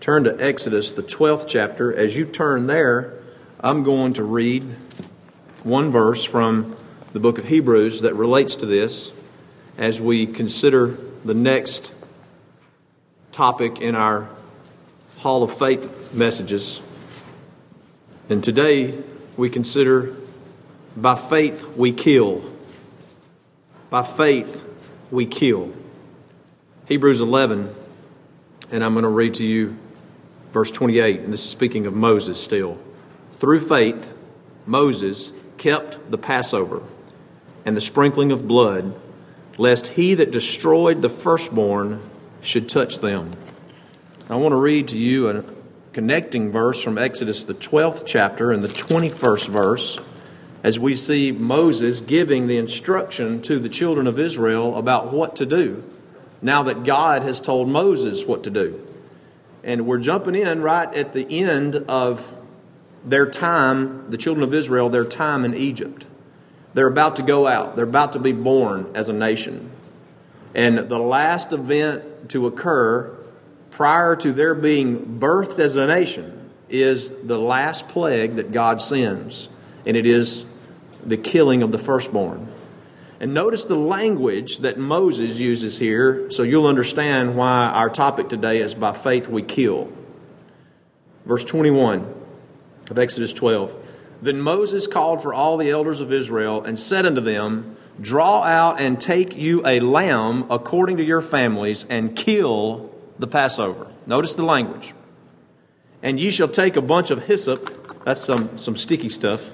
turn to Exodus, the 12th chapter. As you turn there, I'm going to read one verse from the book of Hebrews that relates to this as we consider the next topic in our Hall of Faith messages. And today we consider by faith we kill. By faith we kill. Hebrews 11, and I'm going to read to you verse 28, and this is speaking of Moses still. Through faith, Moses kept the Passover and the sprinkling of blood, lest he that destroyed the firstborn should touch them. I want to read to you a connecting verse from Exodus, the 12th chapter, and the 21st verse, as we see Moses giving the instruction to the children of Israel about what to do now that God has told Moses what to do. And we're jumping in right at the end of their time, the children of Israel, their time in Egypt. They're about to go out, they're about to be born as a nation. And the last event to occur prior to their being birthed as a nation is the last plague that God sends, and it is the killing of the firstborn. And notice the language that Moses uses here so you'll understand why our topic today is by faith we kill. Verse 21 of Exodus 12. Then Moses called for all the elders of Israel and said unto them, Draw out and take you a lamb according to your families and kill the Passover. Notice the language. And ye shall take a bunch of hyssop, that's some, some sticky stuff,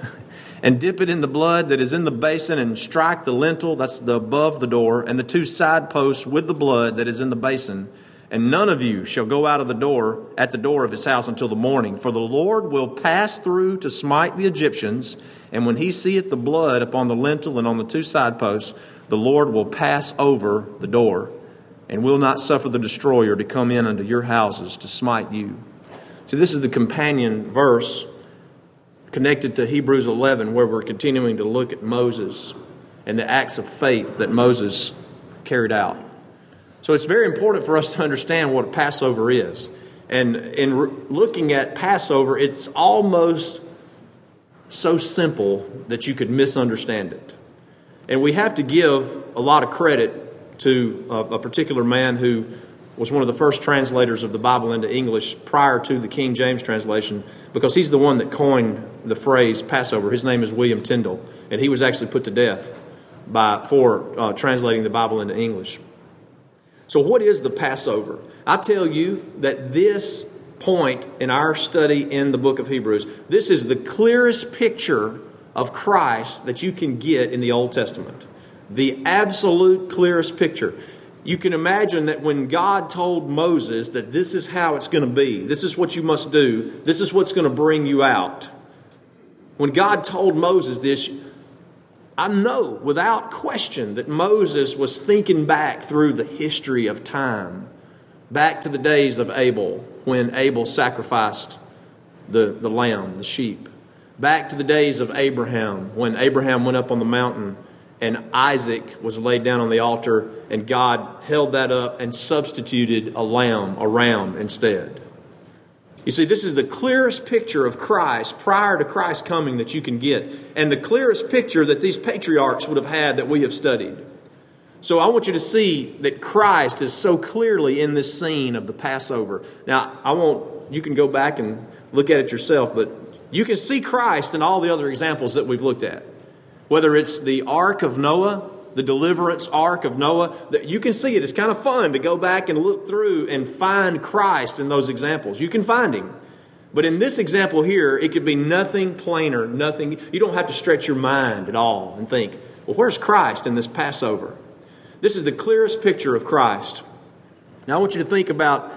and dip it in the blood that is in the basin and strike the lintel that's the above the door and the two side posts with the blood that is in the basin. And none of you shall go out of the door at the door of his house until the morning. For the lord will pass through to smite the egyptians. And when he seeth the blood upon the lintel and on the two side posts the lord will pass over the door and will not suffer the destroyer to come in unto your houses to smite you. So this is the companion verse connected to Hebrews 11, where we're continuing to look at Moses and the acts of faith that Moses carried out. So it's very important for us to understand what a Passover is. And in re- looking at Passover, it's almost so simple that you could misunderstand it. And we have to give a lot of credit to a, a particular man who was one of the first translators of the Bible into English prior to the King James translation because he's the one that coined the phrase Passover. His name is William Tyndale, and he was actually put to death by, for uh, translating the Bible into English. So, what is the Passover? I tell you that this point in our study in the book of Hebrews, this is the clearest picture of Christ that you can get in the Old Testament. The absolute clearest picture you can imagine that when God told Moses that this is how it's going to be, this is what you must do, this is what's going to bring you out. When God told Moses this, I know without question that Moses was thinking back through the history of time, back to the days of Abel, when Abel sacrificed the, the lamb, the sheep, back to the days of Abraham, when Abraham went up on the mountain and Isaac was laid down on the altar, and God held that up and substituted a lamb, a ram instead. You see, this is the clearest picture of Christ prior to Christ's coming that you can get, and the clearest picture that these patriarchs would have had that we have studied. So I want you to see that Christ is so clearly in this scene of the Passover. Now, I won't, you can go back and look at it yourself, but you can see Christ in all the other examples that we've looked at. Whether it's the Ark of Noah, the deliverance ark of Noah, that you can see it. It's kind of fun to go back and look through and find Christ in those examples. You can find him. But in this example here, it could be nothing plainer, nothing. You don't have to stretch your mind at all and think, well, where's Christ in this Passover? This is the clearest picture of Christ. Now, I want you to think about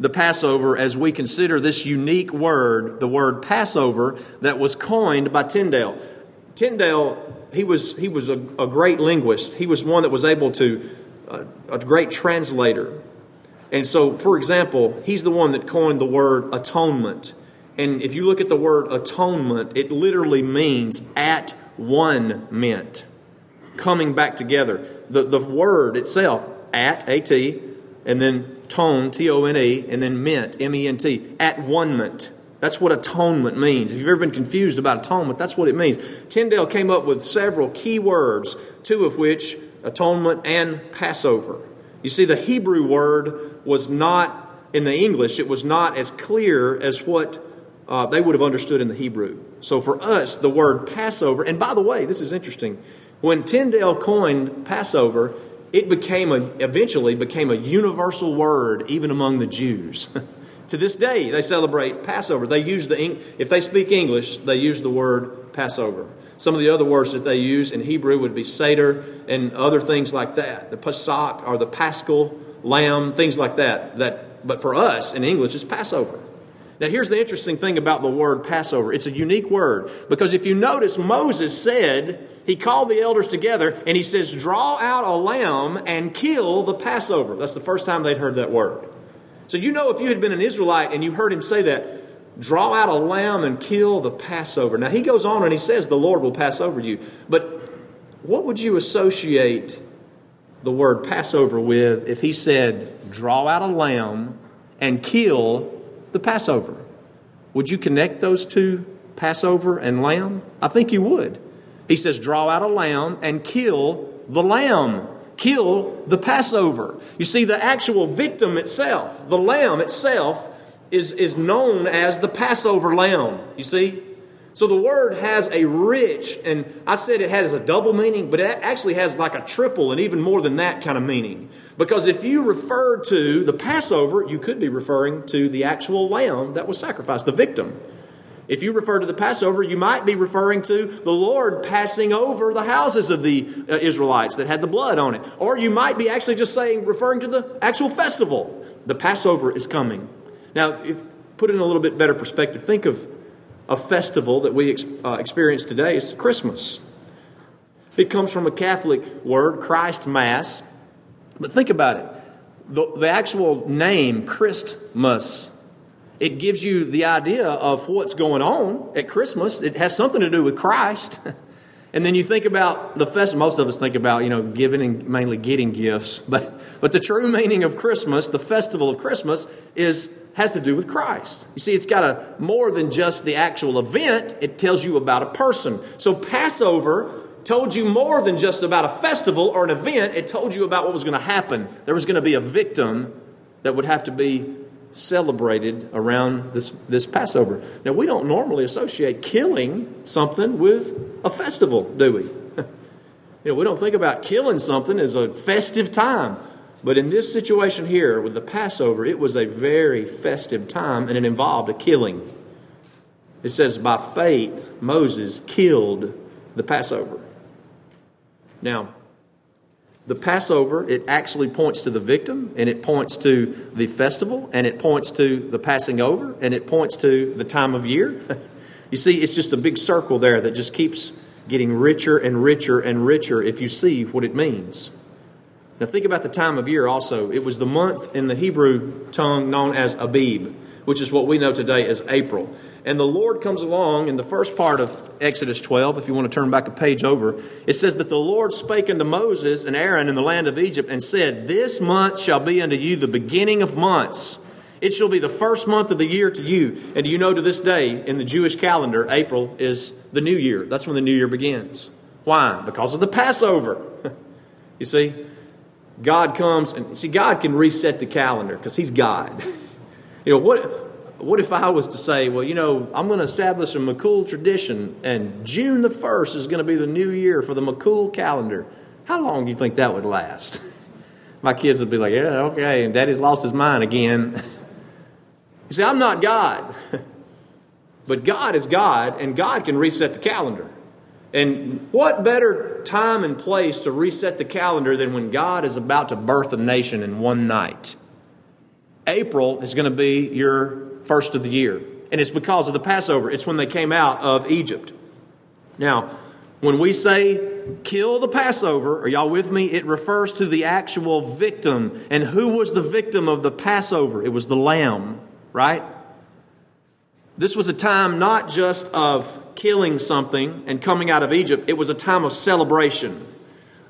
the Passover as we consider this unique word, the word Passover, that was coined by Tyndale. Tyndale, he was, he was a, a great linguist. He was one that was able to, uh, a great translator. And so, for example, he's the one that coined the word atonement. And if you look at the word atonement, it literally means at one meant, coming back together. The, the word itself, at, at, and then tone, T O N E, and then ment, M E N T, at one That's what atonement means. If you've ever been confused about atonement, that's what it means. Tyndale came up with several key words, two of which, atonement and Passover. You see, the Hebrew word was not, in the English, it was not as clear as what uh, they would have understood in the Hebrew. So for us, the word Passover, and by the way, this is interesting. When Tyndale coined Passover, it became a, eventually became a universal word even among the Jews. to this day, they celebrate Passover. They use the if they speak English, they use the word Passover. Some of the other words that they use in Hebrew would be Seder and other things like that. The Pesach or the Paschal lamb, things like that. That, but for us in English, it's Passover. Now, here's the interesting thing about the word Passover it's a unique word because if you notice, Moses said, he called the elders together and he says, Draw out a lamb and kill the Passover. That's the first time they'd heard that word. So, you know, if you had been an Israelite and you heard him say that, draw out a lamb and kill the Passover. Now, he goes on and he says, The Lord will pass over you. But what would you associate the word Passover with if he said, Draw out a lamb and kill the Passover. Would you connect those two, Passover and lamb? I think you would. He says, Draw out a lamb and kill the lamb. Kill the Passover. You see, the actual victim itself, the lamb itself, is, is known as the Passover lamb. You see? So the word has a rich, and I said it has a double meaning, but it actually has like a triple and even more than that kind of meaning. Because if you refer to the Passover, you could be referring to the actual lamb that was sacrificed, the victim. If you refer to the Passover, you might be referring to the Lord passing over the houses of the uh, Israelites that had the blood on it. Or you might be actually just saying, referring to the actual festival. The Passover is coming. Now, if, put in a little bit better perspective, think of a festival that we ex- uh, experience today is Christmas. It comes from a Catholic word, Christ Mass. But think about it the, the actual name, Christmas, it gives you the idea of what's going on at Christmas. It has something to do with Christ. And then you think about the fest. Most of us think about, you know, giving and mainly getting gifts. But, but the true meaning of Christmas, the festival of Christmas, is has to do with Christ. You see, it's got a more than just the actual event. It tells you about a person. So Passover told you more than just about a festival or an event. It told you about what was going to happen. There was going to be a victim that would have to be celebrated around this, this Passover. Now, we don't normally associate killing something with a festival, do we? you know, we don't think about killing something as a festive time. But in this situation here with the Passover, it was a very festive time and it involved a killing. It says, by faith, Moses killed the Passover. Now, the Passover, it actually points to the victim, and it points to the festival, and it points to the passing over, and it points to the time of year. you see, it's just a big circle there that just keeps getting richer and richer and richer if you see what it means. Now, think about the time of year also. It was the month in the Hebrew tongue known as Abib, which is what we know today as April. And the Lord comes along in the first part of Exodus 12, if you want to turn back a page over. It says that the Lord spake unto Moses and Aaron in the land of Egypt and said, This month shall be unto you the beginning of months. It shall be the first month of the year to you. And you know to this day, in the Jewish calendar, April is the new year. That's when the new year begins. Why? Because of the Passover. you see, God comes and see, God can reset the calendar because He's God. you know, what what if I was to say, well, you know, I'm going to establish a McCool tradition, and June the 1st is going to be the new year for the McCool calendar? How long do you think that would last? My kids would be like, yeah, okay, and daddy's lost his mind again. you see, I'm not God. but God is God, and God can reset the calendar. And what better time and place to reset the calendar than when God is about to birth a nation in one night? April is going to be your first of the year. And it's because of the Passover. It's when they came out of Egypt. Now, when we say kill the Passover, are y'all with me? It refers to the actual victim. And who was the victim of the Passover? It was the lamb, right? This was a time not just of killing something and coming out of Egypt, it was a time of celebration.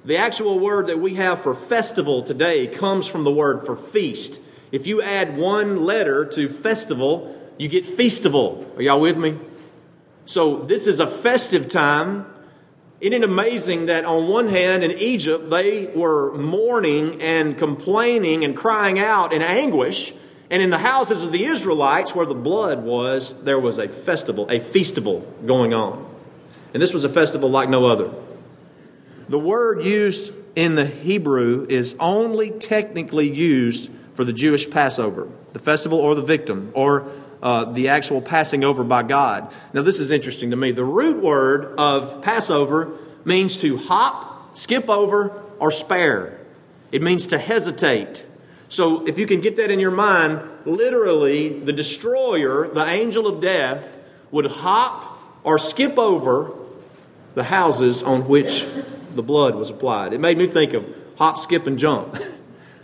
The actual word that we have for festival today comes from the word for feast. If you add one letter to festival, you get feastival. Are y'all with me? So this is a festive time. Isn't it amazing that on one hand in Egypt they were mourning and complaining and crying out in anguish, and in the houses of the Israelites where the blood was, there was a festival, a feastival going on. And this was a festival like no other. The word used in the Hebrew is only technically used for the Jewish Passover, the festival or the victim, or uh, the actual passing over by God. Now, this is interesting to me. The root word of Passover means to hop, skip over, or spare. It means to hesitate. So, if you can get that in your mind, literally, the destroyer, the angel of death, would hop or skip over the houses on which the blood was applied. It made me think of hop, skip, and jump.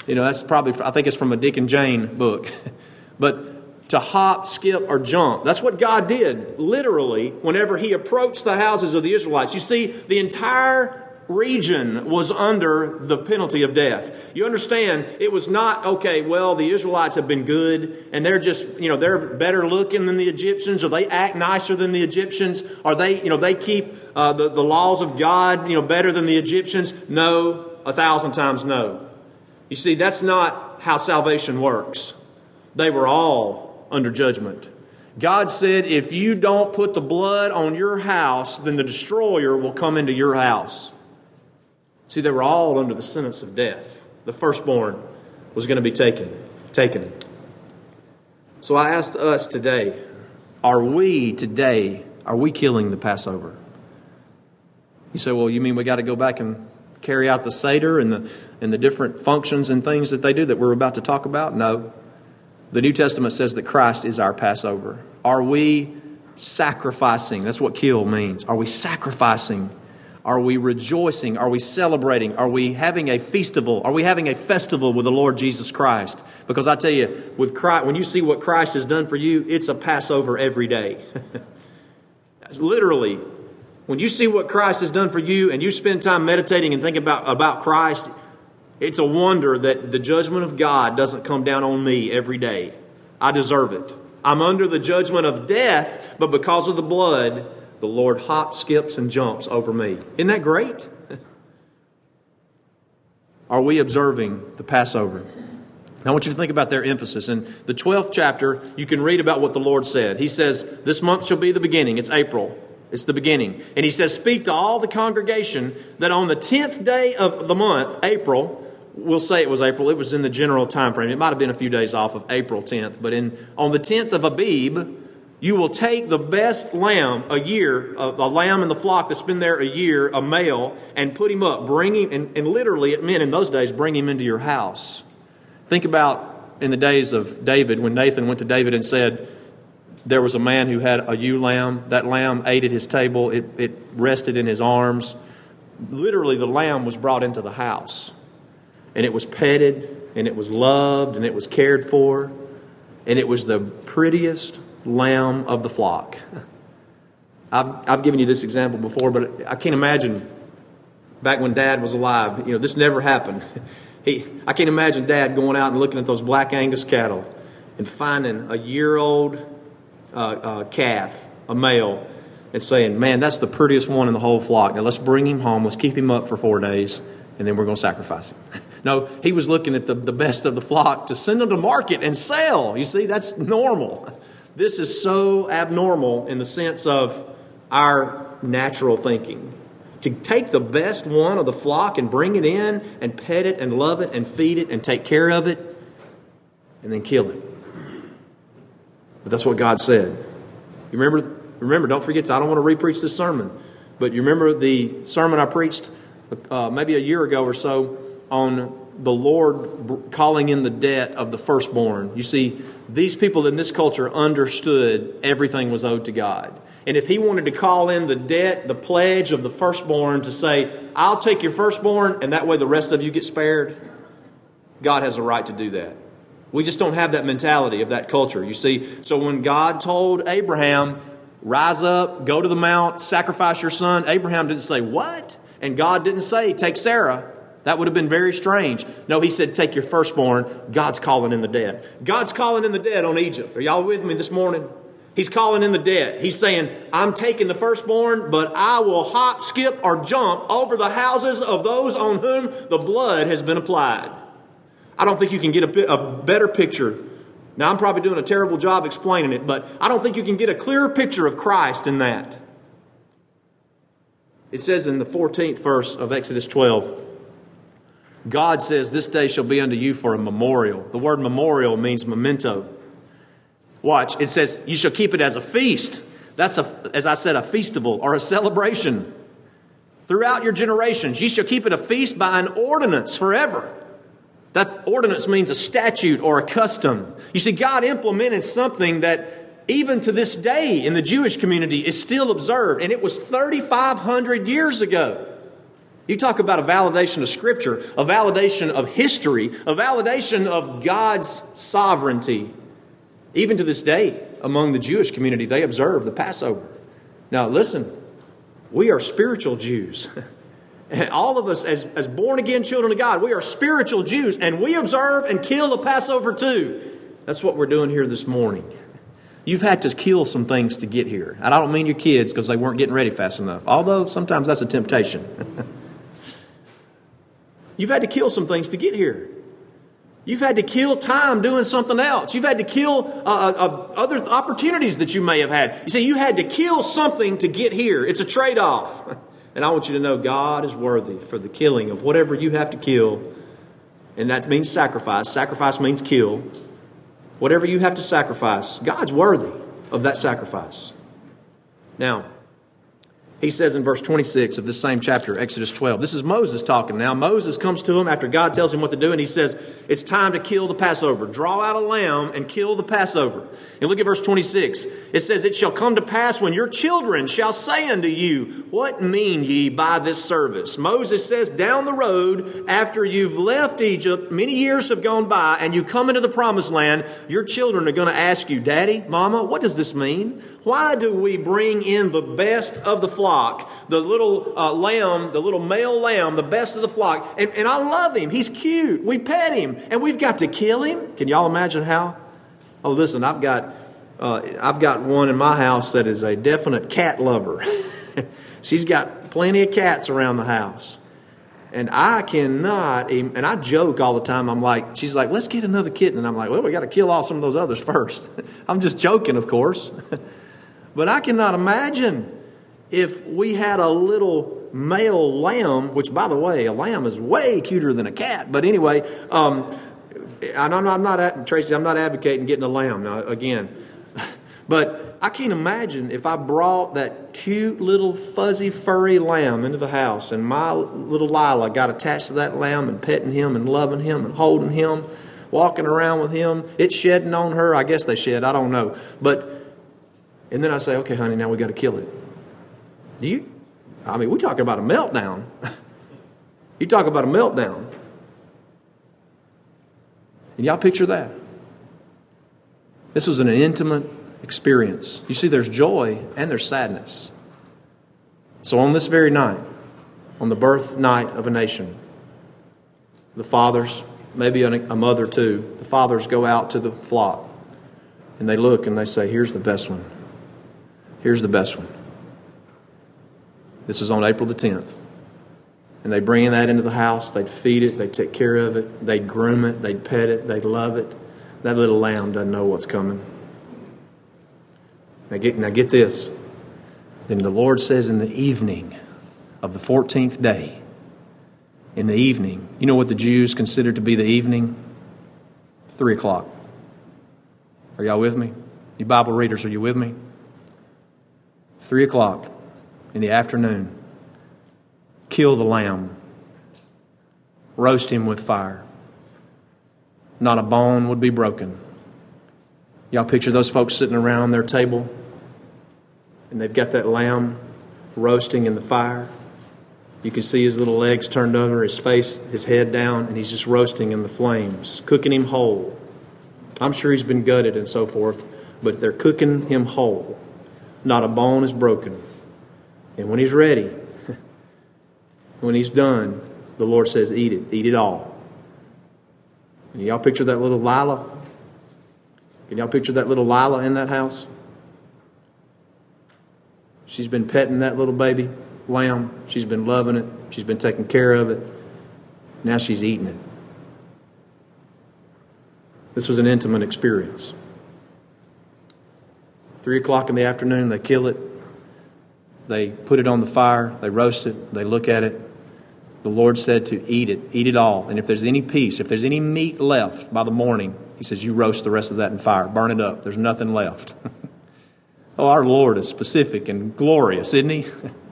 you know, that's probably, I think it's from a Dick and Jane book. but to hop, skip, or jump. That's what God did, literally, whenever He approached the houses of the Israelites. You see, the entire region was under the penalty of death. You understand, it was not, okay, well, the Israelites have been good and they're just, you know, they're better looking than the Egyptians or they act nicer than the Egyptians or they, you know, they keep uh, the, the laws of God, you know, better than the Egyptians. No, a thousand times no. You see, that's not how salvation works. They were all under judgment. God said, if you don't put the blood on your house, then the destroyer will come into your house. See, they were all under the sentence of death. The firstborn was going to be taken. Taken. So I asked us today, are we today, are we killing the Passover? You say, well, you mean we got to go back and carry out the Seder and the, and the different functions and things that they do that we're about to talk about? No. The New Testament says that Christ is our Passover. Are we sacrificing? That's what kill means. Are we sacrificing? Are we rejoicing? Are we celebrating? Are we having a festival? Are we having a festival with the Lord Jesus Christ? Because I tell you, with Christ, when you see what Christ has done for you, it's a Passover every day. Literally, when you see what Christ has done for you and you spend time meditating and thinking about, about Christ, it's a wonder that the judgment of God doesn't come down on me every day. I deserve it. I'm under the judgment of death, but because of the blood, the Lord hops, skips, and jumps over me. Isn't that great? Are we observing the Passover? Now, I want you to think about their emphasis. In the 12th chapter, you can read about what the Lord said. He says, This month shall be the beginning. It's April. It's the beginning. And he says, Speak to all the congregation that on the 10th day of the month, April, we'll say it was April. It was in the general time frame. It might have been a few days off of April 10th, but in on the 10th of Abib, you will take the best lamb a year, a, a, lamb in the flock that's been there a year, a male, and put him up. Bring him, and, and literally it meant in those days, bring him into your house. Think about in the days of David when Nathan went to David and said, there was a man who had a ewe lamb. That lamb ate at his table, it, it rested in his arms. Literally, the lamb was brought into the house and it was petted and it was loved and it was cared for and it was the prettiest lamb of the flock. I've, I've given you this example before, but I can't imagine back when dad was alive, you know, this never happened. He, I can't imagine dad going out and looking at those black Angus cattle and finding a year old uh, uh, calf, a male, and saying, Man, that's the prettiest one in the whole flock. Now let's bring him home, let's keep him up for four days, and then we're going to sacrifice him. No, he was looking at the, the best of the flock to send them to market and sell. You see, that's normal. This is so abnormal in the sense of our natural thinking. To take the best one of the flock and bring it in and pet it and love it and feed it and take care of it and then kill it. But that's what God said. You remember, remember, don't forget, I don't want to repreach this sermon, but you remember the sermon I preached uh, maybe a year ago or so on the Lord calling in the debt of the firstborn. You see, these people in this culture understood everything was owed to God. And if he wanted to call in the debt, the pledge of the firstborn to say, I'll take your firstborn, and that way the rest of you get spared, God has a right to do that. We just don't have that mentality of that culture, you see. So when God told Abraham, rise up, go to the mount, sacrifice your son, Abraham didn't say, What? And God didn't say, Take Sarah. That would have been very strange. No, he said, Take your firstborn. God's calling in the dead. God's calling in the dead on Egypt. Are y'all with me this morning? He's calling in the dead. He's saying, I'm taking the firstborn, but I will hop, skip, or jump over the houses of those on whom the blood has been applied. I don't think you can get a, a better picture. Now, I'm probably doing a terrible job explaining it, but I don't think you can get a clearer picture of Christ in that. It says in the 14th verse of Exodus 12, God says, This day shall be unto you for a memorial. The word memorial means memento. Watch, it says, You shall keep it as a feast. That's, a, as I said, a festival or a celebration. Throughout your generations, you shall keep it a feast by an ordinance forever. That ordinance means a statute or a custom. You see, God implemented something that even to this day in the Jewish community is still observed, and it was 3,500 years ago. You talk about a validation of Scripture, a validation of history, a validation of God's sovereignty. Even to this day, among the Jewish community, they observe the Passover. Now, listen, we are spiritual Jews. All of us, as, as born again children of God, we are spiritual Jews, and we observe and kill the Passover too. That's what we're doing here this morning. You've had to kill some things to get here. And I don't mean your kids because they weren't getting ready fast enough, although sometimes that's a temptation. You've had to kill some things to get here. You've had to kill time doing something else. You've had to kill uh, uh, uh, other opportunities that you may have had. You see, you had to kill something to get here. It's a trade off. And I want you to know God is worthy for the killing of whatever you have to kill. And that means sacrifice. Sacrifice means kill. Whatever you have to sacrifice, God's worthy of that sacrifice. Now, he says in verse 26 of this same chapter, Exodus 12. This is Moses talking now. Moses comes to him after God tells him what to do, and he says, It's time to kill the Passover. Draw out a lamb and kill the Passover. And look at verse 26. It says, It shall come to pass when your children shall say unto you, What mean ye by this service? Moses says, Down the road, after you've left Egypt, many years have gone by, and you come into the promised land, your children are going to ask you, Daddy, Mama, what does this mean? Why do we bring in the best of the flock, the little uh, lamb, the little male lamb, the best of the flock? And, and I love him. He's cute. We pet him, and we've got to kill him. Can y'all imagine how? Oh, listen, I've got, uh, I've got one in my house that is a definite cat lover. She's got plenty of cats around the house. And I cannot, and I joke all the time. I'm like, she's like, let's get another kitten. And I'm like, well, we got to kill off some of those others first. I'm just joking, of course. But I cannot imagine if we had a little male lamb, which, by the way, a lamb is way cuter than a cat. But anyway, um, I'm not, I'm not, Tracy, I'm not advocating getting a lamb now, again. But I can't imagine if I brought that cute little fuzzy furry lamb into the house and my little Lila got attached to that lamb and petting him and loving him and holding him, walking around with him. It's shedding on her. I guess they shed. I don't know. But and then I say, okay, honey, now we got to kill it. Do you? I mean, we're talking about a meltdown. you talk about a meltdown. And y'all picture that. This was an intimate experience. You see, there's joy and there's sadness. So on this very night, on the birth night of a nation, the fathers, maybe a mother too, the fathers go out to the flock and they look and they say, Here's the best one. Here's the best one. This was on April the 10th. And they bring that into the house, they'd feed it, they'd take care of it, they'd groom it, they'd pet it, they'd love it. That little lamb doesn't know what's coming. Now get, now get this. Then the Lord says in the evening of the 14th day, in the evening, you know what the Jews considered to be the evening? Three o'clock. Are y'all with me? You Bible readers, are you with me? 3 o'clock in the afternoon, kill the lamb, roast him with fire. Not a bone would be broken. Y'all picture those folks sitting around their table and they've got that lamb roasting in the fire. You can see his little legs turned over, his face, his head down, and he's just roasting in the flames, cooking him whole. I'm sure he's been gutted and so forth, but they're cooking him whole. Not a bone is broken. And when he's ready, when he's done, the Lord says, Eat it, eat it all. Can y'all picture that little Lila? Can y'all picture that little Lila in that house? She's been petting that little baby lamb. She's been loving it. She's been taking care of it. Now she's eating it. This was an intimate experience. Three o'clock in the afternoon, they kill it. They put it on the fire. They roast it. They look at it. The Lord said to eat it, eat it all. And if there's any piece, if there's any meat left by the morning, He says, you roast the rest of that in fire. Burn it up. There's nothing left. oh, our Lord is specific and glorious, isn't He?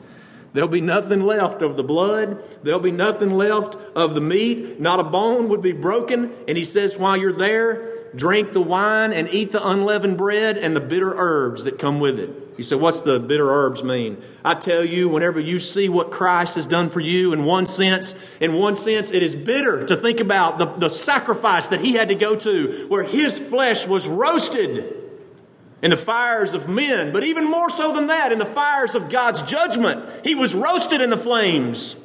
There'll be nothing left of the blood. There'll be nothing left of the meat. Not a bone would be broken. And he says, while you're there, drink the wine and eat the unleavened bread and the bitter herbs that come with it. You say, what's the bitter herbs mean? I tell you, whenever you see what Christ has done for you, in one sense, in one sense, it is bitter to think about the, the sacrifice that he had to go to, where his flesh was roasted in the fires of men, but even more so than that, in the fires of God's judgment. He was roasted in the flames.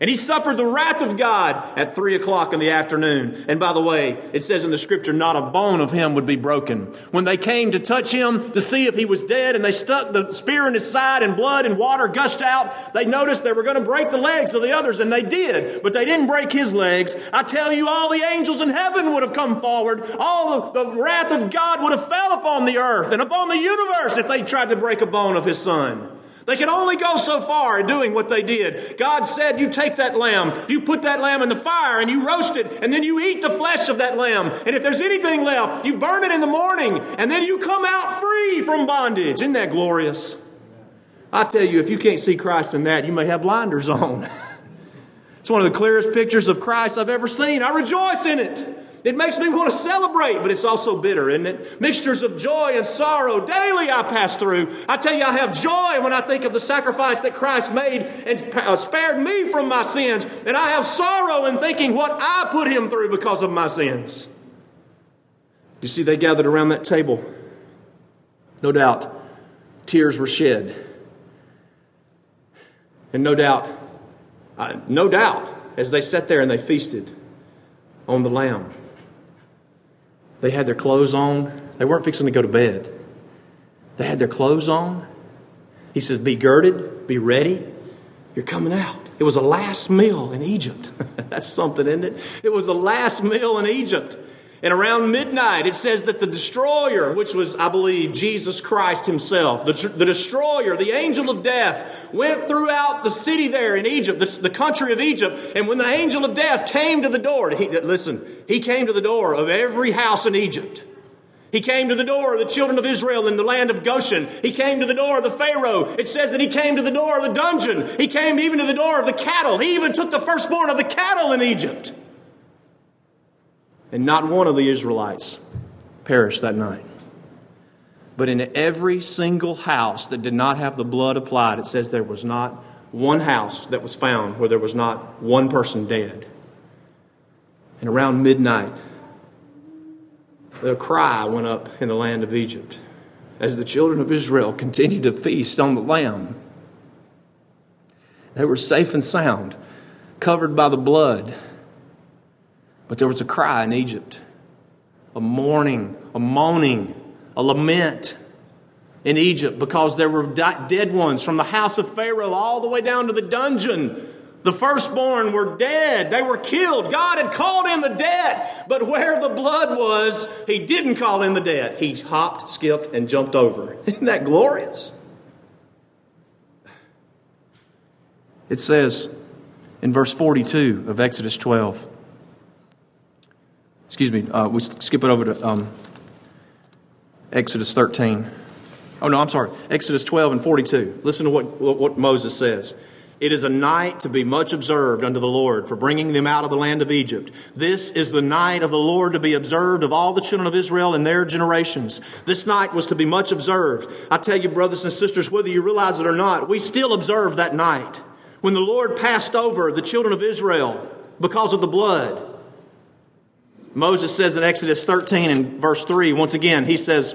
And he suffered the wrath of God at three o'clock in the afternoon. And by the way, it says in the scripture, not a bone of him would be broken. When they came to touch him to see if he was dead and they stuck the spear in his side and blood and water gushed out, they noticed they were going to break the legs of the others and they did, but they didn't break his legs. I tell you, all the angels in heaven would have come forward. All the, wrath of God would have fell upon the earth and upon the universe if they tried to break a bone of his son. They could only go so far in doing what they did. God said, You take that lamb, you put that lamb in the fire, and you roast it, and then you eat the flesh of that lamb. And if there's anything left, you burn it in the morning, and then you come out free from bondage. Isn't that glorious? I tell you, if you can't see Christ in that, you may have blinders on. it's one of the clearest pictures of Christ I've ever seen. I rejoice in it. It makes me want to celebrate, but it's also bitter, isn't it? Mixtures of joy and sorrow daily I pass through. I tell you, I have joy when I think of the sacrifice that Christ made and uh, spared me from my sins. And I have sorrow in thinking what I put him through because of my sins. You see, they gathered around that table. No doubt, tears were shed. And no doubt, uh, no doubt, as they sat there and they feasted on the Lamb. They had their clothes on. They weren't fixing to go to bed. They had their clothes on. He says, Be girded, be ready. You're coming out. It was a last meal in Egypt. That's something, isn't it? It was a last meal in Egypt. And around midnight, it says that the destroyer, which was, I believe, Jesus Christ himself, the, the destroyer, the angel of death, went throughout the city there in Egypt, the, the country of Egypt. And when the angel of death came to the door, he, listen, he came to the door of every house in Egypt. He came to the door of the children of Israel in the land of Goshen. He came to the door of the Pharaoh. It says that he came to the door of the dungeon. He came even to the door of the cattle. He even took the firstborn of the cattle in Egypt. And not one of the Israelites perished that night. But in every single house that did not have the blood applied, it says there was not one house that was found where there was not one person dead. And around midnight, the cry went up in the land of Egypt as the children of Israel continued to feast on the lamb. They were safe and sound, covered by the blood but there was a cry in Egypt, a mourning, a moaning, a lament in Egypt because there were dead ones from the house of Pharaoh all the way down to the dungeon. The firstborn were dead. They were killed. God had called in the dead. But where the blood was, He didn't call in the dead. He hopped, skipped, and jumped over. Isn't that glorious? It says in verse 42 of Exodus 12 excuse me, uh, we skip it over to um, Exodus 13. Oh, no, I'm sorry. Exodus 12 and 42. Listen to what, what Moses says. It is a night to be much observed unto the Lord for bringing them out of the land of Egypt. This is the night of the Lord to be observed of all the children of Israel in their generations. This night was to be much observed. I tell you, brothers and sisters, whether you realize it or not, we still observe that night when the Lord passed over the children of Israel because of the blood. Moses says in Exodus 13 and verse 3, once again, he says,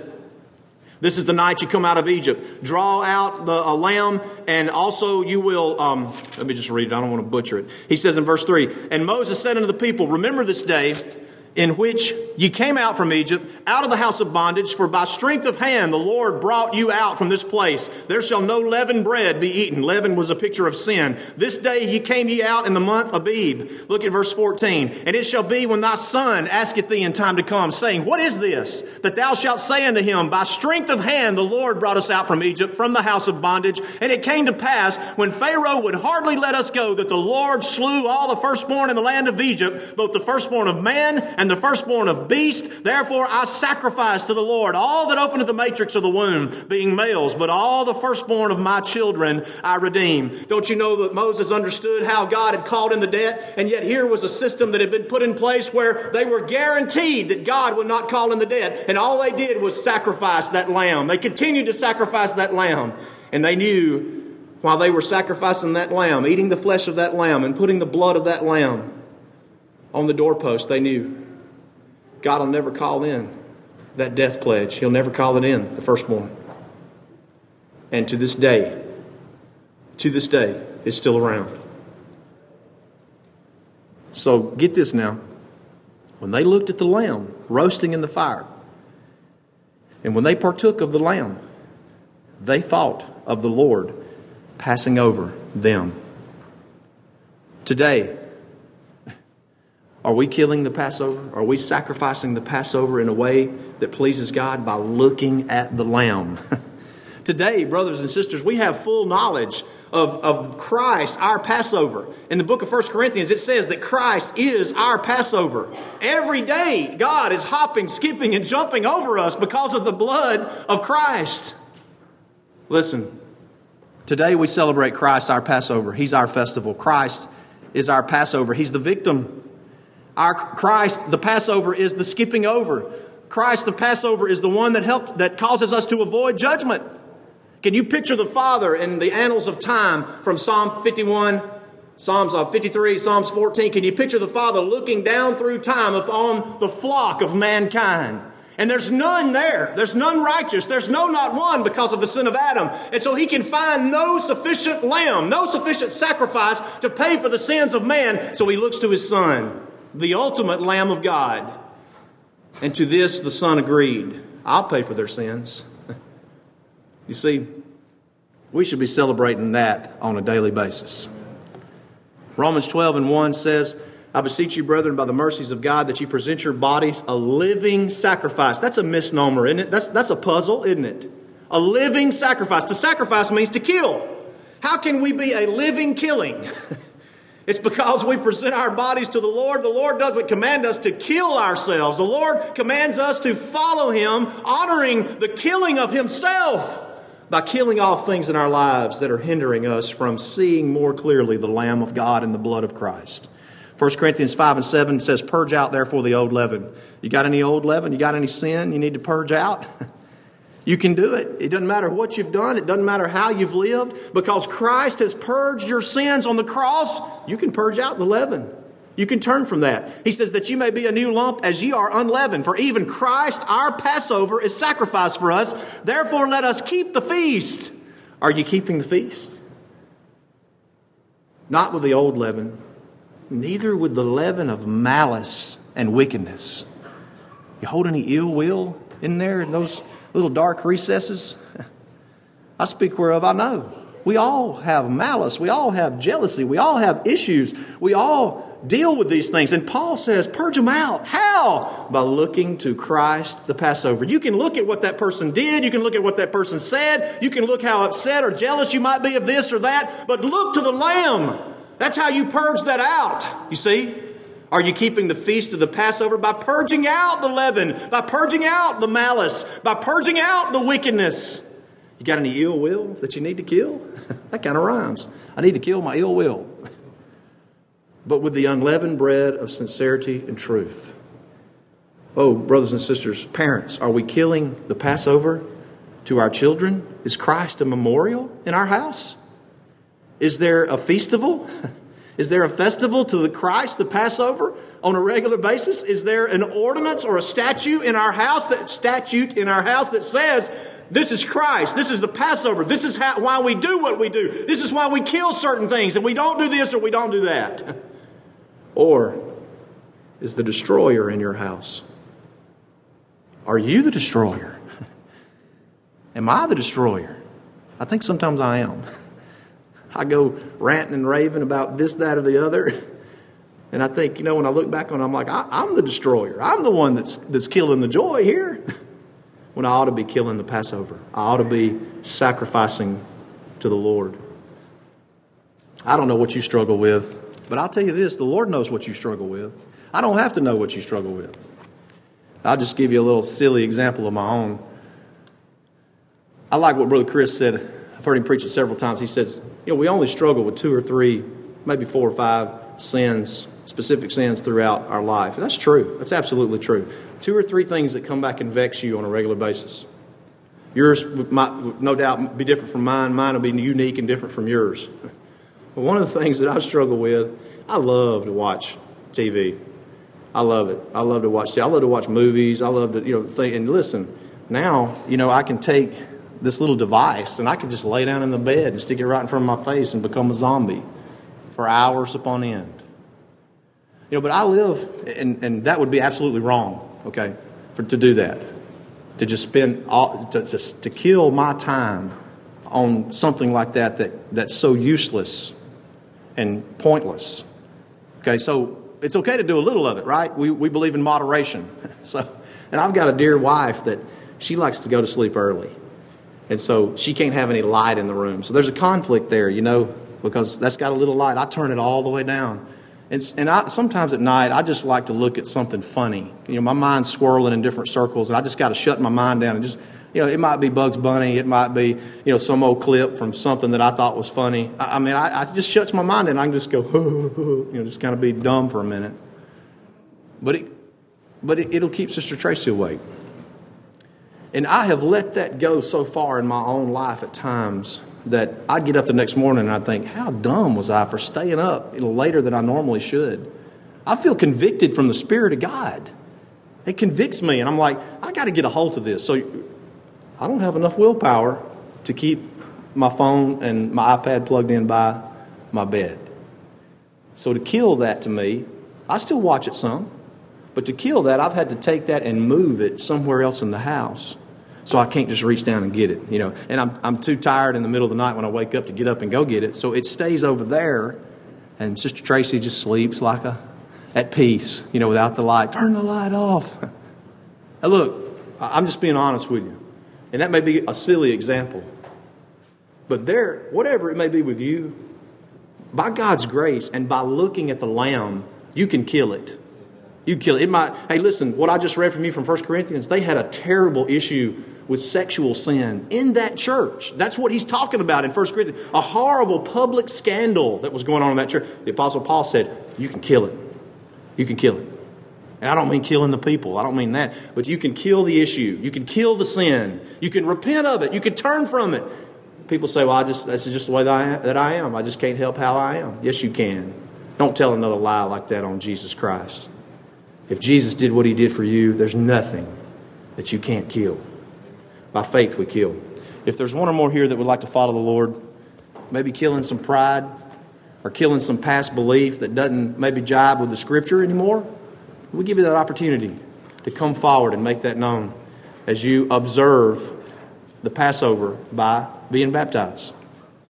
This is the night you come out of Egypt. Draw out the a lamb, and also you will. Um, let me just read it. I don't want to butcher it. He says in verse 3 And Moses said unto the people, Remember this day in which ye came out from Egypt, out of the house of bondage, for by strength of hand the Lord brought you out from this place. There shall no leavened bread be eaten. Leaven was a picture of sin. This day ye came ye out in the month Abib. Look at verse 14. And it shall be when thy son asketh thee in time to come, saying, What is this? That thou shalt say unto him, By strength of hand the Lord brought us out from Egypt, from the house of bondage. And it came to pass, when Pharaoh would hardly let us go, that the Lord slew all the firstborn in the land of Egypt, both the firstborn of man and and the firstborn of beast. Therefore I sacrifice to the Lord all that openeth the matrix of the womb, being males, but all the firstborn of my children I redeem. Don't you know that Moses understood how God had called in the debt? And yet here was a system that had been put in place where they were guaranteed that God would not call in the debt, And all they did was sacrifice that lamb. They continued to sacrifice that lamb. And they knew while they were sacrificing that lamb, eating the flesh of that lamb, and putting the blood of that lamb on the doorpost, they knew God will never call in that death pledge. He'll never call it in, the firstborn. And to this day, to this day, it's still around. So get this now. When they looked at the lamb roasting in the fire, and when they partook of the lamb, they thought of the Lord passing over them. Today, are we killing the Passover? Are we sacrificing the Passover in a way that pleases God by looking at the lamb? Today, brothers and sisters, we have full knowledge of, of Christ, our Passover. In the book of 1 Corinthians, it says that Christ is our Passover. Every day, God is hopping, skipping, and jumping over us because of the blood of Christ. Listen, today we celebrate Christ, our Passover. He's our festival. Christ is our Passover. He's the victim our Christ, the Passover, is the skipping over. Christ, the Passover, is the one that help, that causes us to avoid judgment. Can you picture the Father in the annals of time from Psalm 51, Psalms 53, Psalms 14? Can you picture the Father looking down through time upon the flock of mankind? And there's none there. There's none righteous. There's no not one because of the sin of Adam. And so he can find no sufficient lamb, no sufficient sacrifice to pay for the sins of man. So he looks to his son the ultimate Lamb of God. And to this the Son agreed I'll pay for their sins. you see, we should be celebrating that on a daily basis. Romans 12 and 1 says, I beseech you, brethren, by the mercies of God, that you present your bodies a living sacrifice. That's a misnomer, isn't it? That's, that's a puzzle, isn't it? A living sacrifice. To sacrifice means to kill. How can we be a living killing? It's because we present our bodies to the Lord. The Lord doesn't command us to kill ourselves. The Lord commands us to follow Him, honoring the killing of Himself by killing off things in our lives that are hindering us from seeing more clearly the Lamb of God and the blood of Christ. 1 Corinthians 5 and 7 says, Purge out therefore the old leaven. You got any old leaven? You got any sin you need to purge out? You can do it. It doesn't matter what you've done, it doesn't matter how you've lived. Because Christ has purged your sins on the cross, you can purge out the leaven. You can turn from that. He says that you may be a new lump as ye are unleavened. For even Christ, our Passover, is sacrificed for us. Therefore, let us keep the feast. Are you keeping the feast? Not with the old leaven, neither with the leaven of malice and wickedness. You hold any ill will in there in those little dark recesses? I speak whereof I know. We all have malice. We all have jealousy. We all have issues. We all deal with these things. And Paul says, purge them out. How? By looking to Christ, the Passover. You can look at what that person did. You can look at what that person said. You can look how upset or jealous you might be of this or that. But look to the Lamb. That's how you purge that out. You see? Are you keeping the feast of the Passover by purging out the leaven, by purging out the malice, by purging out the wickedness? You got any ill will that you need to kill? that kind of rhymes. I need to kill my ill will. but with the unleavened bread of sincerity and truth. Oh, brothers and sisters, parents, are we killing the Passover to our children? Is Christ a memorial in our house? Is there a festival? Is there a festival to the Christ, the Passover, on a regular basis? Is there an ordinance or a statute in our house that statute in our house that says this is Christ. This is the Passover. This is how, why we do what we do. This is why we kill certain things and we don't do this or we don't do that. Or is the destroyer in your house? Are you the destroyer? Am I the destroyer? I think sometimes I am. I go ranting and raving about this, that, or the other. And I think, you know, when I look back on it, I'm like, I, am the destroyer. I'm the one that's, that's killing the joy here. when I ought to be killing the Passover, I ought to be sacrificing to the Lord. I don't know what you struggle with, but I'll tell you this the Lord knows what you struggle with. I don't have to know what you struggle with. I'll just give you a little silly example of my own. I like what Brother Chris said. I've heard him preach it several times. He says, You know, we only struggle with two or three, maybe four or five sins, specific sins throughout our life. And that's true. That's absolutely true. Two or three things that come back and vex you on a regular basis. Yours might, no doubt, be different from mine. Mine will be unique and different from yours. But one of the things that I struggle with, I love to watch TV. I love it. I love to watch TV. I love to watch movies. I love to, you know, think, and listen. Now, you know, I can take this little device and I could just lay down in the bed and stick it right in front of my face and become a zombie for hours upon end. You know, but I live, and, and that would be absolutely wrong, okay, for, to do that. To just spend, all, to, to, to kill my time on something like that, that that's so useless and pointless. Okay, so it's okay to do a little of it, right? We, we believe in moderation. so, and I've got a dear wife that she likes to go to sleep early. And so she can't have any light in the room. So there's a conflict there, you know, because that's got a little light. I turn it all the way down. And, and I, sometimes at night, I just like to look at something funny. You know, my mind's swirling in different circles, and I just got to shut my mind down and just, you know, it might be Bugs Bunny, it might be, you know, some old clip from something that I thought was funny. I, I mean, I, I just shuts my mind and I can just go, you know, just kind of be dumb for a minute. But it, but it, it'll keep Sister Tracy awake. And I have let that go so far in my own life at times that I'd get up the next morning and I'd think, how dumb was I for staying up later than I normally should? I feel convicted from the Spirit of God. It convicts me, and I'm like, I got to get a hold of this. So I don't have enough willpower to keep my phone and my iPad plugged in by my bed. So to kill that to me, I still watch it some, but to kill that, I've had to take that and move it somewhere else in the house so I can't just reach down and get it, you know. And I'm, I'm too tired in the middle of the night when I wake up to get up and go get it. So it stays over there, and Sister Tracy just sleeps like a at peace, you know, without the light. Turn the light off. now look, I'm just being honest with you, and that may be a silly example, but there, whatever it may be with you, by God's grace and by looking at the Lamb, you can kill it. You kill it. it might, hey, listen, what I just read from you from 1 Corinthians, they had a terrible issue with sexual sin in that church. That's what he's talking about in 1 Corinthians. A horrible public scandal that was going on in that church. The Apostle Paul said, You can kill it. You can kill it. And I don't mean killing the people, I don't mean that. But you can kill the issue. You can kill the sin. You can repent of it. You can turn from it. People say, Well, I just, this is just the way that I, am, that I am. I just can't help how I am. Yes, you can. Don't tell another lie like that on Jesus Christ. If Jesus did what he did for you, there's nothing that you can't kill. By faith, we kill. If there's one or more here that would like to follow the Lord, maybe killing some pride or killing some past belief that doesn't maybe jibe with the Scripture anymore, we give you that opportunity to come forward and make that known as you observe the Passover by being baptized.